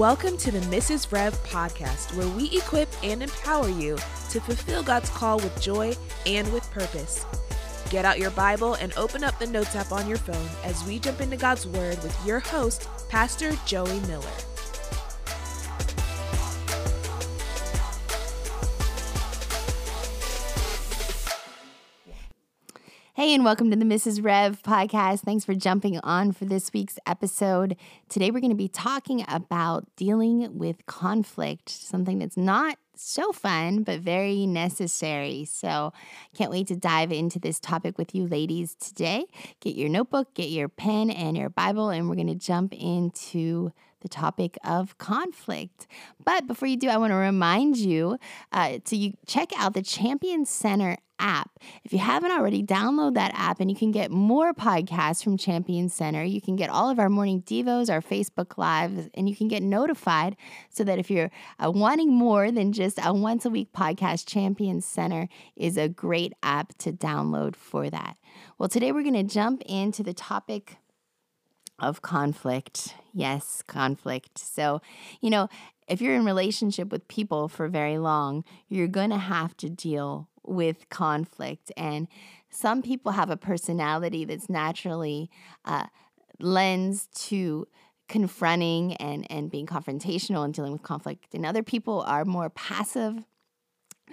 Welcome to the Mrs. Rev podcast, where we equip and empower you to fulfill God's call with joy and with purpose. Get out your Bible and open up the Notes app on your phone as we jump into God's Word with your host, Pastor Joie Miller. Hey, and welcome to the Mrs. Rev podcast. Thanks for jumping on for this week's episode. Today, we're going to be talking about dealing with conflict, something that's not so fun, but very necessary. So, can't wait to dive into this topic with you, ladies, today. Get your notebook, get your pen and your Bible, and we're going to jump into the topic of conflict. But before you do, I want to remind you uh, to you check out the Champion Center app. If you haven't already, download that app and you can get more podcasts from Champion Center. You can get all of our morning devos, our Facebook lives, and you can get notified so that if you're uh, wanting more than just a once a week podcast, Champion Center is a great app to download for that. Well, today we're going to jump into the topic of conflict. Yes, conflict. So, you know, if you're in relationship with people for very long, you're going to have to deal with conflict and some people have a personality that's naturally uh, lends to confronting and, and being confrontational and dealing with conflict and other people are more passive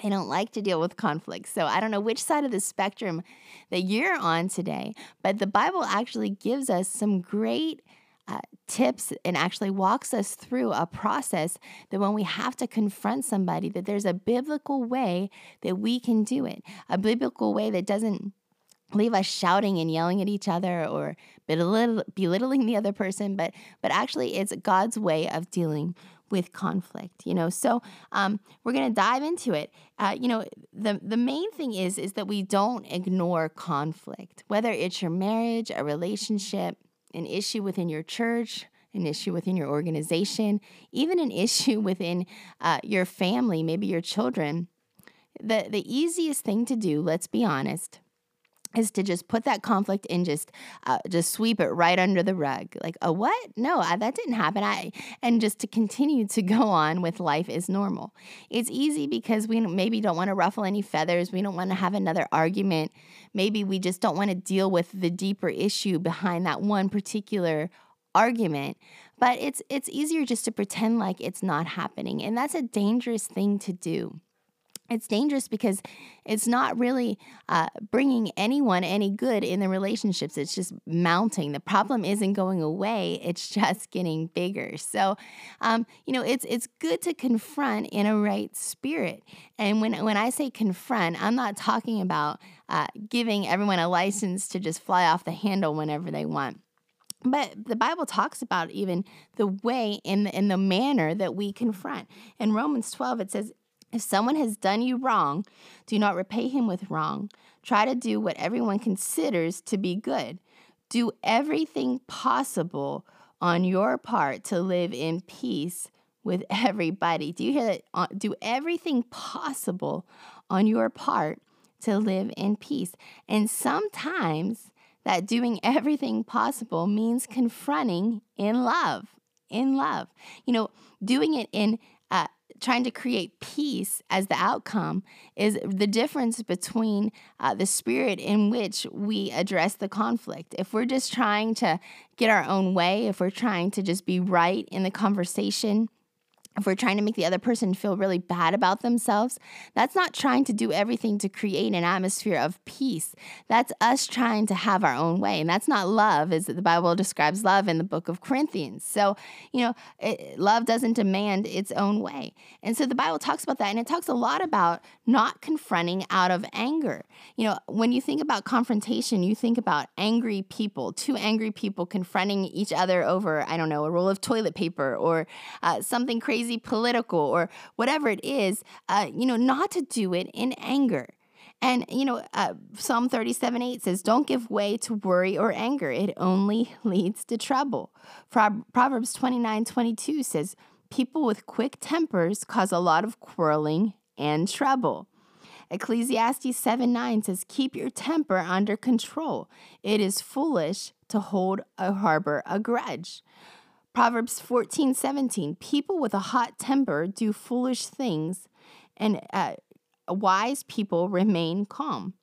they don't like to deal with conflict. So I don't know which side of the spectrum that you're on today, but the Bible actually gives us some great uh, tips and actually walks us through a process that when we have to confront somebody that there's a biblical way that we can do it. A biblical way that doesn't leave us shouting and yelling at each other or belittling the other person but but actually it's god's way of dealing with conflict you know? So um, we're going to dive into it. Uh, you know the the main thing is is that we don't ignore conflict whether it's your marriage a relationship an issue within your church an issue within your organization even an issue within uh, your family maybe your children the the easiest thing to do let's be honest is to just put that conflict and just uh, just sweep it right under the rug. Like a what? No I, that didn't happen. I and just to continue to go on with life as normal. It's easy because we maybe don't want to ruffle any feathers. We don't want to have another argument. Maybe we just don't want to deal with the deeper issue behind that one particular argument. But it's it's easier just to pretend like it's not happening. And that's a dangerous thing to do it's dangerous because it's not really uh, bringing anyone any good in the relationships. It's just mounting. The problem isn't going away. It's just getting bigger. So, um, you know, it's it's good to confront in a right spirit. And when when I say confront, I'm not talking about uh, giving everyone a license to just fly off the handle whenever they want. But the Bible talks about even the way in the, in the manner that we confront. In Romans 12, it says, if someone has done you wrong, do not repay him with wrong. Try to do what everyone considers to be good. Do everything possible on your part to live in peace with everybody. Do you hear that? Uh, do everything possible on your part to live in peace. And sometimes that doing everything possible means confronting in love. In love. You know, doing it in uh, trying to create peace as the outcome is the difference between uh, the spirit in which we address the conflict. If we're just trying to get our own way, if we're trying to just be right in the conversation, if we're trying to make the other person feel really bad about themselves, that's not trying to do everything to create an atmosphere of peace. That's us trying to have our own way. And that's not love, as the Bible describes love in the book of Corinthians. So, you know, it, love doesn't demand its own way. And so the Bible talks about that. And it talks a lot about not confronting out of anger. You know, when you think about confrontation, you think about angry people, two angry people confronting each other over, I don't know, a roll of toilet paper or uh, something crazy crazy political or whatever it is, uh, you know, not to do it in anger. And, you know, uh, Psalm 37 8 says, Don't give way to worry or anger. It only leads to trouble. Proverbs 29 22 says, People with quick tempers cause a lot of quarreling and trouble. Ecclesiastes 7 9 says, Keep your temper under control. It is foolish to hold or harbor a grudge. Proverbs 14, 17. People with a hot temper do foolish things, and uh, wise people remain calm.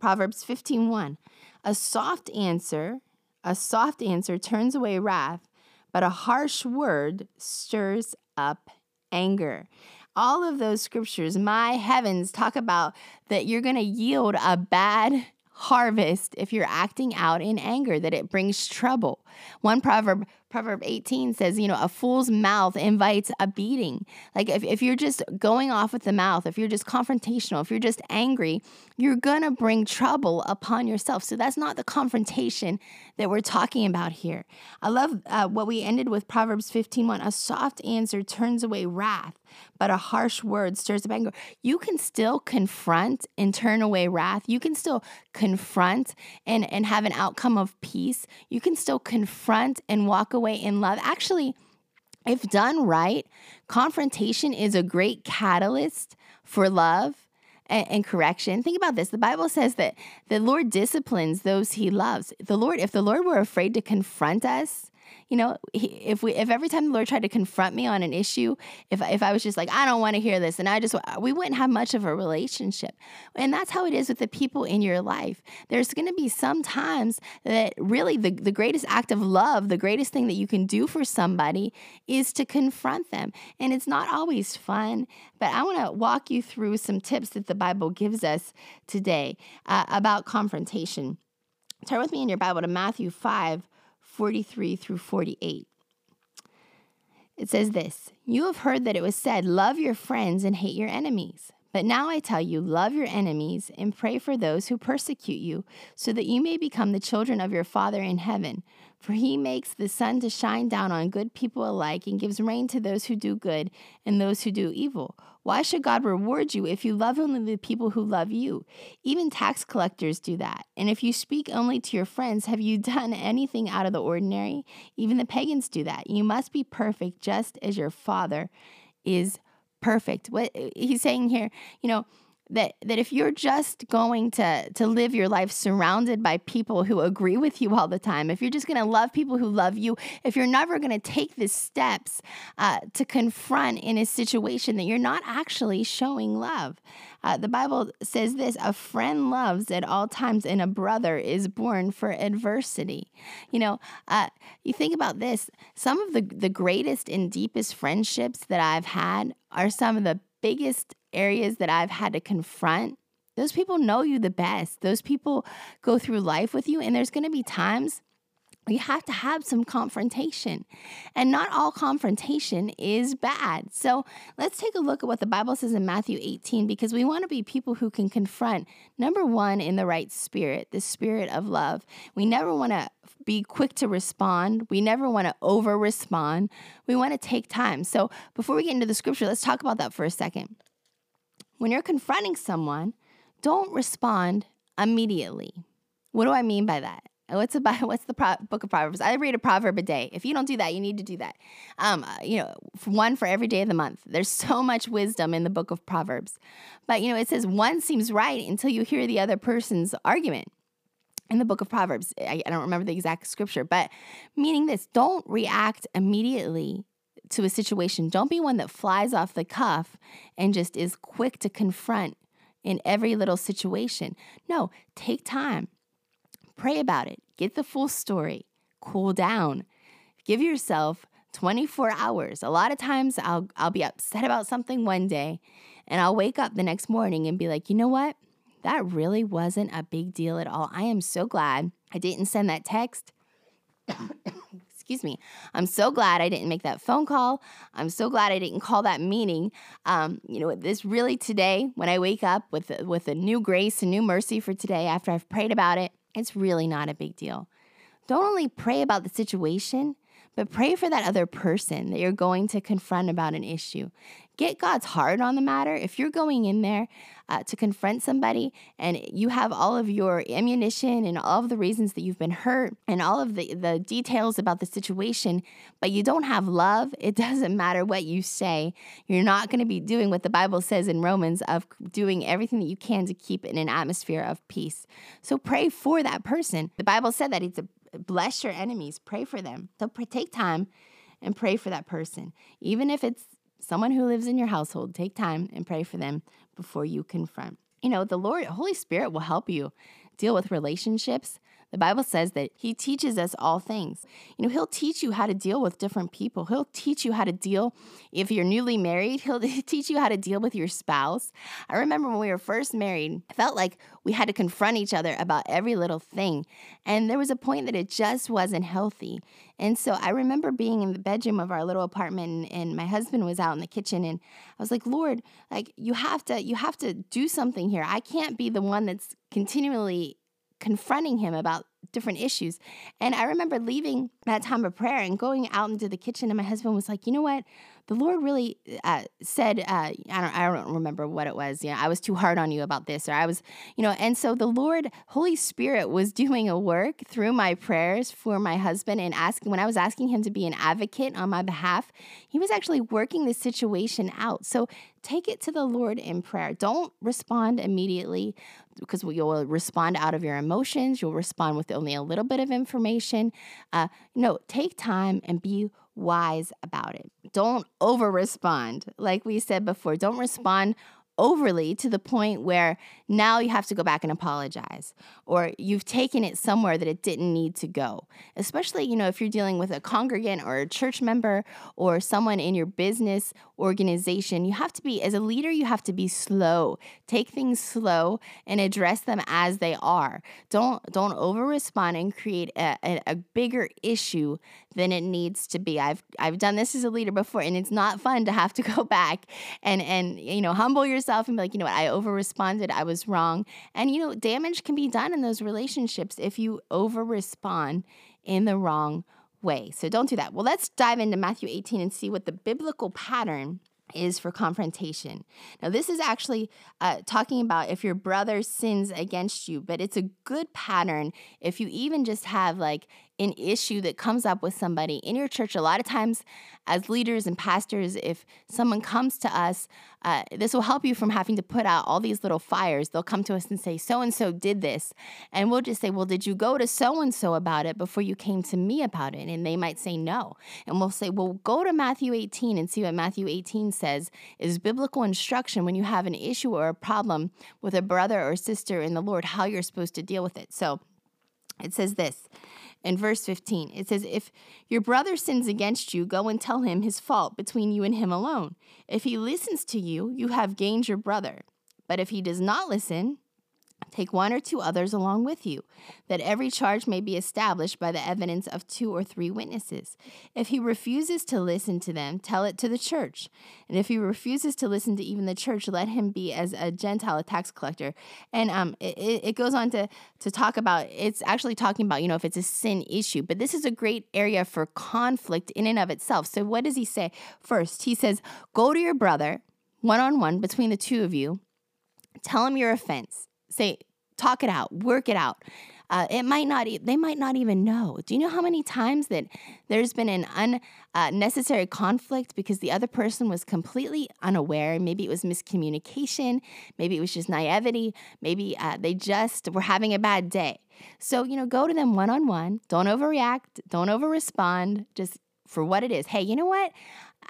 Proverbs 15, 1. A soft answer, a soft answer turns away wrath, but a harsh word stirs up anger. All of those scriptures, my heavens, talk about that you're going to yield a bad harvest if you're acting out in anger, that it brings trouble. One proverb, Proverb 18 says, you know, a fool's mouth invites a beating. Like if, if you're just going off with the mouth, if you're just confrontational, if you're just angry, you're going to bring trouble upon yourself. So that's not the confrontation that we're talking about here. I love uh, what we ended with Proverbs 15:1. A soft answer turns away wrath, but a harsh word stirs up anger. You can still confront and turn away wrath. You can still confront and, and have an outcome of peace. You can still confront and walk away in love. Actually, if done right, confrontation is a great catalyst for love and, and, correction. Think about this. The Bible says that the Lord disciplines those he loves. The Lord, if the Lord were afraid to confront us, you know, if we if every time the Lord tried to confront me on an issue, if if I was just like I don't want to hear this, and I just we wouldn't have much of a relationship. And that's how it is with the people in your life. There's going to be some times that really the the greatest act of love, the greatest thing that you can do for somebody is to confront them. And it's not always fun, but I want to walk you through some tips that the Bible gives us today uh, about confrontation. Turn with me in your Bible to Matthew 5 43 through 48. It says this You have heard that it was said, Love your friends and hate your enemies. But now I tell you, love your enemies and pray for those who persecute you, so that you may become the children of your Father in heaven. For he makes the sun to shine down on good people alike and gives rain to those who do good and those who do evil. Why should God reward you if you love only the people who love you? Even tax collectors do that. And if you speak only to your friends, have you done anything out of the ordinary? Even the pagans do that. You must be perfect just as your Father is perfect. What he's saying here, you know, that that if you're just going to to live your life surrounded by people who agree with you all the time if you're just going to love people who love you if you're never going to take the steps uh, to confront in a situation that you're not actually showing love. Uh, the bible says this a friend loves at all times and a brother is born for adversity. You know uh, you think about this some of the the greatest and deepest friendships that i've had are some of the biggest areas that I've had to confront, those people know you the best. Those people go through life with you, and there's going to be times you have to have some confrontation. And not all confrontation is bad. So let's take a look at what the Bible says in Matthew 18 because we want to be people who can confront, number one, in the right spirit, the spirit of love. We never want to be quick to respond. We never want to over respond. We want to take time. So before we get into the scripture, let's talk about that for a second. When you're confronting someone, don't respond immediately. What do I mean by that? What's the what's the pro- book of Proverbs? I read a proverb a day. If you don't do that, you need to do that. Um, uh, you know, one for every day of the month. There's so much wisdom in the book of Proverbs, but you know, it says one seems right until you hear the other person's argument. In the book of Proverbs, I, I don't remember the exact scripture, but meaning this: don't react immediately to a situation. Don't be one that flies off the cuff and just is quick to confront in every little situation. No, take time. Pray about it. Get the full story. Cool down. Give yourself 24 hours. A lot of times I'll I'll be upset about something one day and I'll wake up the next morning and be like, "You know what? That really wasn't a big deal at all. I am so glad I didn't send that text excuse me. I'm so glad I didn't make that phone call. I'm so glad I didn't call that meeting. Um, you know, this really today, when I wake up with with a new grace and new mercy for today, after I've prayed about it, it's really not a big deal. Don't only pray about the situation, but pray for that other person that you're going to confront about an issue get God's heart on the matter. If you're going in there uh, to confront somebody and you have all of your ammunition and all of the reasons that you've been hurt and all of the, the details about the situation, but you don't have love, it doesn't matter what you say. You're not going to be doing what the Bible says in Romans of doing everything that you can to keep in an atmosphere of peace. So pray for that person. The Bible said that it's a bless your enemies, pray for them. So take time and pray for that person. Even if it's someone who lives in your household, take time and pray for them before you confront. You know, the Lord, Holy Spirit will help you deal with relationships the Bible says that He teaches us all things. You know, He'll teach you how to deal with different people. He'll teach you how to deal, if you're newly married, He'll teach you how to deal with your spouse. I remember when we were first married, I felt like we had to confront each other about every little thing. And there was a point that it just wasn't healthy. And so I remember being in the bedroom of our little apartment and, my husband was out in the kitchen and I was like, "Lord, like you have to you have to do something here. I can't be the one that's continually confronting him about different issues. And I remember leaving that time of prayer and going out into the kitchen, and my husband was like, "You know what? the Lord really uh, said, uh, I don't, I don't remember what it was. You know, I was too hard on you about this, or I was, you know, and so the Lord, Holy Spirit, was doing a work through my prayers for my husband and asking when I was asking him to be an advocate on my behalf, he was actually working the situation out. So take it to the Lord in prayer. Don't respond immediately because you'll respond out of your emotions. You'll respond with only a little bit of information. Uh, no, take time and be wise about it. Don't over respond. Like we said before, don't respond overly to the point where now you have to go back and apologize or you've taken it somewhere that it didn't need to go. Especially you know if you're dealing with a congregant or a church member or someone in your business organization you have to be as a leader you have to be slow. Take things slow and address them as they are. Don't don't over respond and create a, a, a bigger issue than it needs to be i've i've done this as a leader before and it's not fun to have to go back and and you know humble yourself and be like, you know what, I over responded, I was wrong. And, you know, damage can be done in those relationships if you over respond in the wrong way. So don't do that. Well, let's dive into Matthew 18 and see what the biblical pattern is for confrontation. Now, this is actually uh, talking about if your brother sins against you, but it's a good pattern if you even just have like an issue that comes up with somebody in your church. A lot of times, as leaders and pastors, if someone comes to us, uh, this will help you from having to put out all these little fires. They'll come to us and say, So and so did this. And we'll just say, Well, did you go to so and so about it before you came to me about it? And they might say no. And we'll say, Well, go to Matthew 18 and see what Matthew 18 says is biblical instruction when you have an issue or a problem with a brother or sister in the Lord, how you're supposed to deal with it. So it says this in verse 15. It says, If your brother sins against you, go and tell him his fault between you and him alone. If he listens to you, you have gained your brother. But if he does not listen, Take one or two others along with you, that every charge may be established by the evidence of two or three witnesses. If he refuses to listen to them, tell it to the church. And if he refuses to listen to even the church, let him be as a Gentile, a tax collector. And um, it, it goes on to, to talk about, it's actually talking about, you know, if it's a sin issue, but this is a great area for conflict in and of itself. So what does he say? First, he says, go to your brother one on one between the two of you, tell him your offense say, talk it out, work it out. Uh, it might not, e- they might not even know. Do you know how many times that there's been an unnecessary uh, conflict because the other person was completely unaware? Maybe it was miscommunication, maybe it was just naivety, maybe uh, they just were having a bad day. So, you know, go to them one on one. Don't overreact, don't over respond. Just for what it is. Hey, you know what?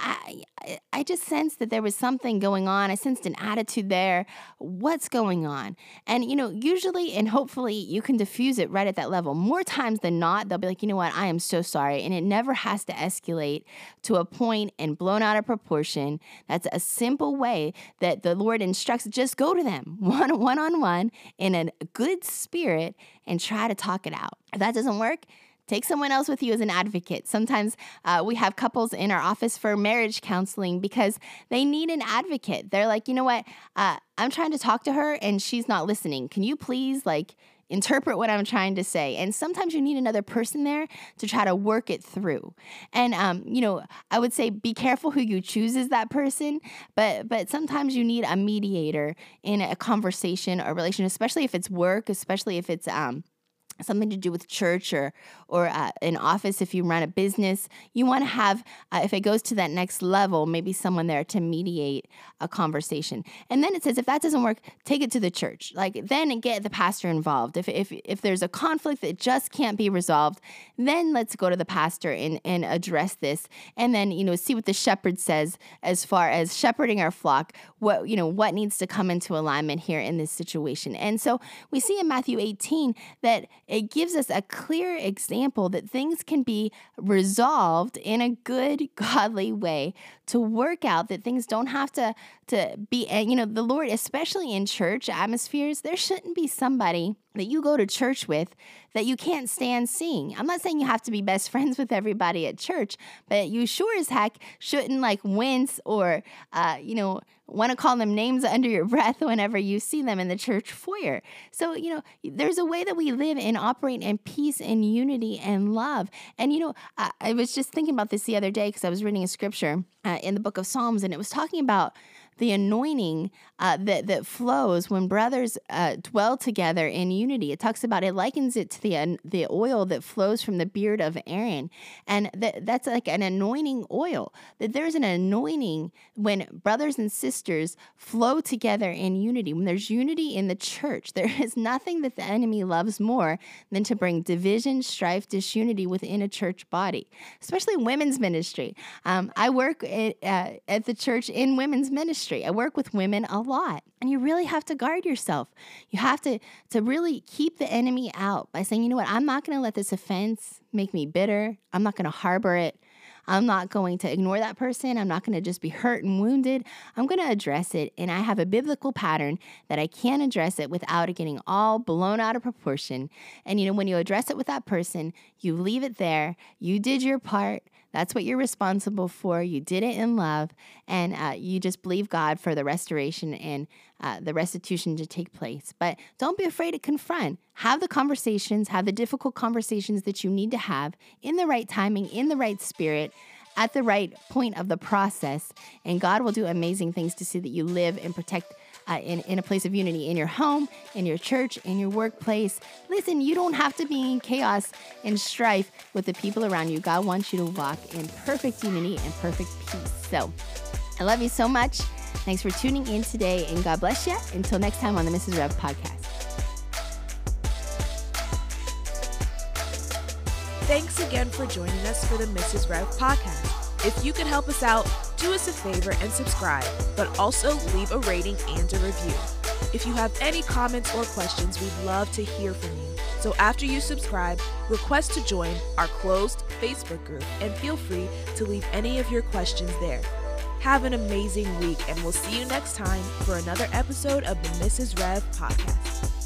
I, I just sensed that there was something going on. I sensed an attitude there. What's going on? And, you know, usually and hopefully you can diffuse it right at that level. More times than not, they'll be like, you know what? I am so sorry. And it never has to escalate to a point and blown out of proportion. That's a simple way that the Lord instructs. Just go to them one, one on one in a good spirit and try to talk it out. If that doesn't work, Take someone else with you as an advocate. Sometimes uh, we have couples in our office for marriage counseling because they need an advocate. They're like, you know what? Uh, I'm trying to talk to her and she's not listening. Can you please, like, interpret what I'm trying to say. And sometimes you need another person there to try to work it through. And um, you know, I would say be careful who you choose as that person, but but sometimes you need a mediator in a conversation or relation, especially if it's work, especially if it's um something to do with church or or uh, an office if you run a business you want to have uh, if it goes to that next level maybe someone there to mediate a conversation. And then it says if that doesn't work take it to the church. Like then get the pastor involved. If if if there's a conflict that just can't be resolved then let's go to the pastor and and address this. And then you know see what the shepherd says as far as shepherding our flock what you know what needs to come into alignment here in this situation. And so we see in Matthew 18 that it gives us a clear example that things can be resolved in a good, godly way to work out that things don't have to to be and you know the lord especially in church atmospheres there shouldn't be somebody that you go to church with that you can't stand seeing. I'm not saying you have to be best friends with everybody at church but you sure as heck shouldn't like wince or uh, you know want to call them names under your breath whenever you see them in the church foyer. So, you know, there's a way that we live and operate in peace and unity and love. And, you know, I, I was just thinking about this the other day because I was reading a scripture uh, in the book of Psalms and it was talking about the anointing uh, that that flows when brothers uh, dwell together in unity. It talks about it likens it to the uh, the oil that flows from the beard of Aaron, and that that's like an anointing oil. That there's an anointing when brothers and sisters flow together in unity. When there's unity in the church, there is nothing that the enemy loves more than to bring division, strife, disunity within a church body, especially women's ministry. Um, I work at, uh, at the church in women's I work with women a lot. And you really have to guard yourself. You have to to really keep the enemy out by saying, you know what, I'm not going to let this offense make me bitter. I'm not going to harbor it. I'm not going to ignore that person. I'm not going to just be hurt and wounded. I'm going to address it. And I have a biblical pattern that I can address it without it getting all blown out of proportion. And, you know, when you address it with that person, you leave it there. You did your part. That's what you're responsible for. You did it in love, and uh, you just believe God for the restoration and uh, the restitution to take place. But don't be afraid to confront. Have the conversations, have the difficult conversations that you need to have in the right timing, in the right spirit at the right point of the process, and God will do amazing things to see that you live and protect uh, in, in a place of unity in your home, in your church, in your workplace. Listen, you don't have to be in chaos and strife with the people around you. God wants you to walk in perfect unity and perfect peace. So I love you so much. Thanks for tuning in today, and God bless you. Until next time on the Mrs. Rev podcast. Thanks again for joining us for the Mrs. Rev podcast. If you could help us out, do us a favor and subscribe, but also leave a rating and a review. If you have any comments or questions, we'd love to hear from you. So after you subscribe, request to join our closed Facebook group and feel free to leave any of your questions there. Have an amazing week, and we'll see you next time for another episode of the Mrs. Rev podcast.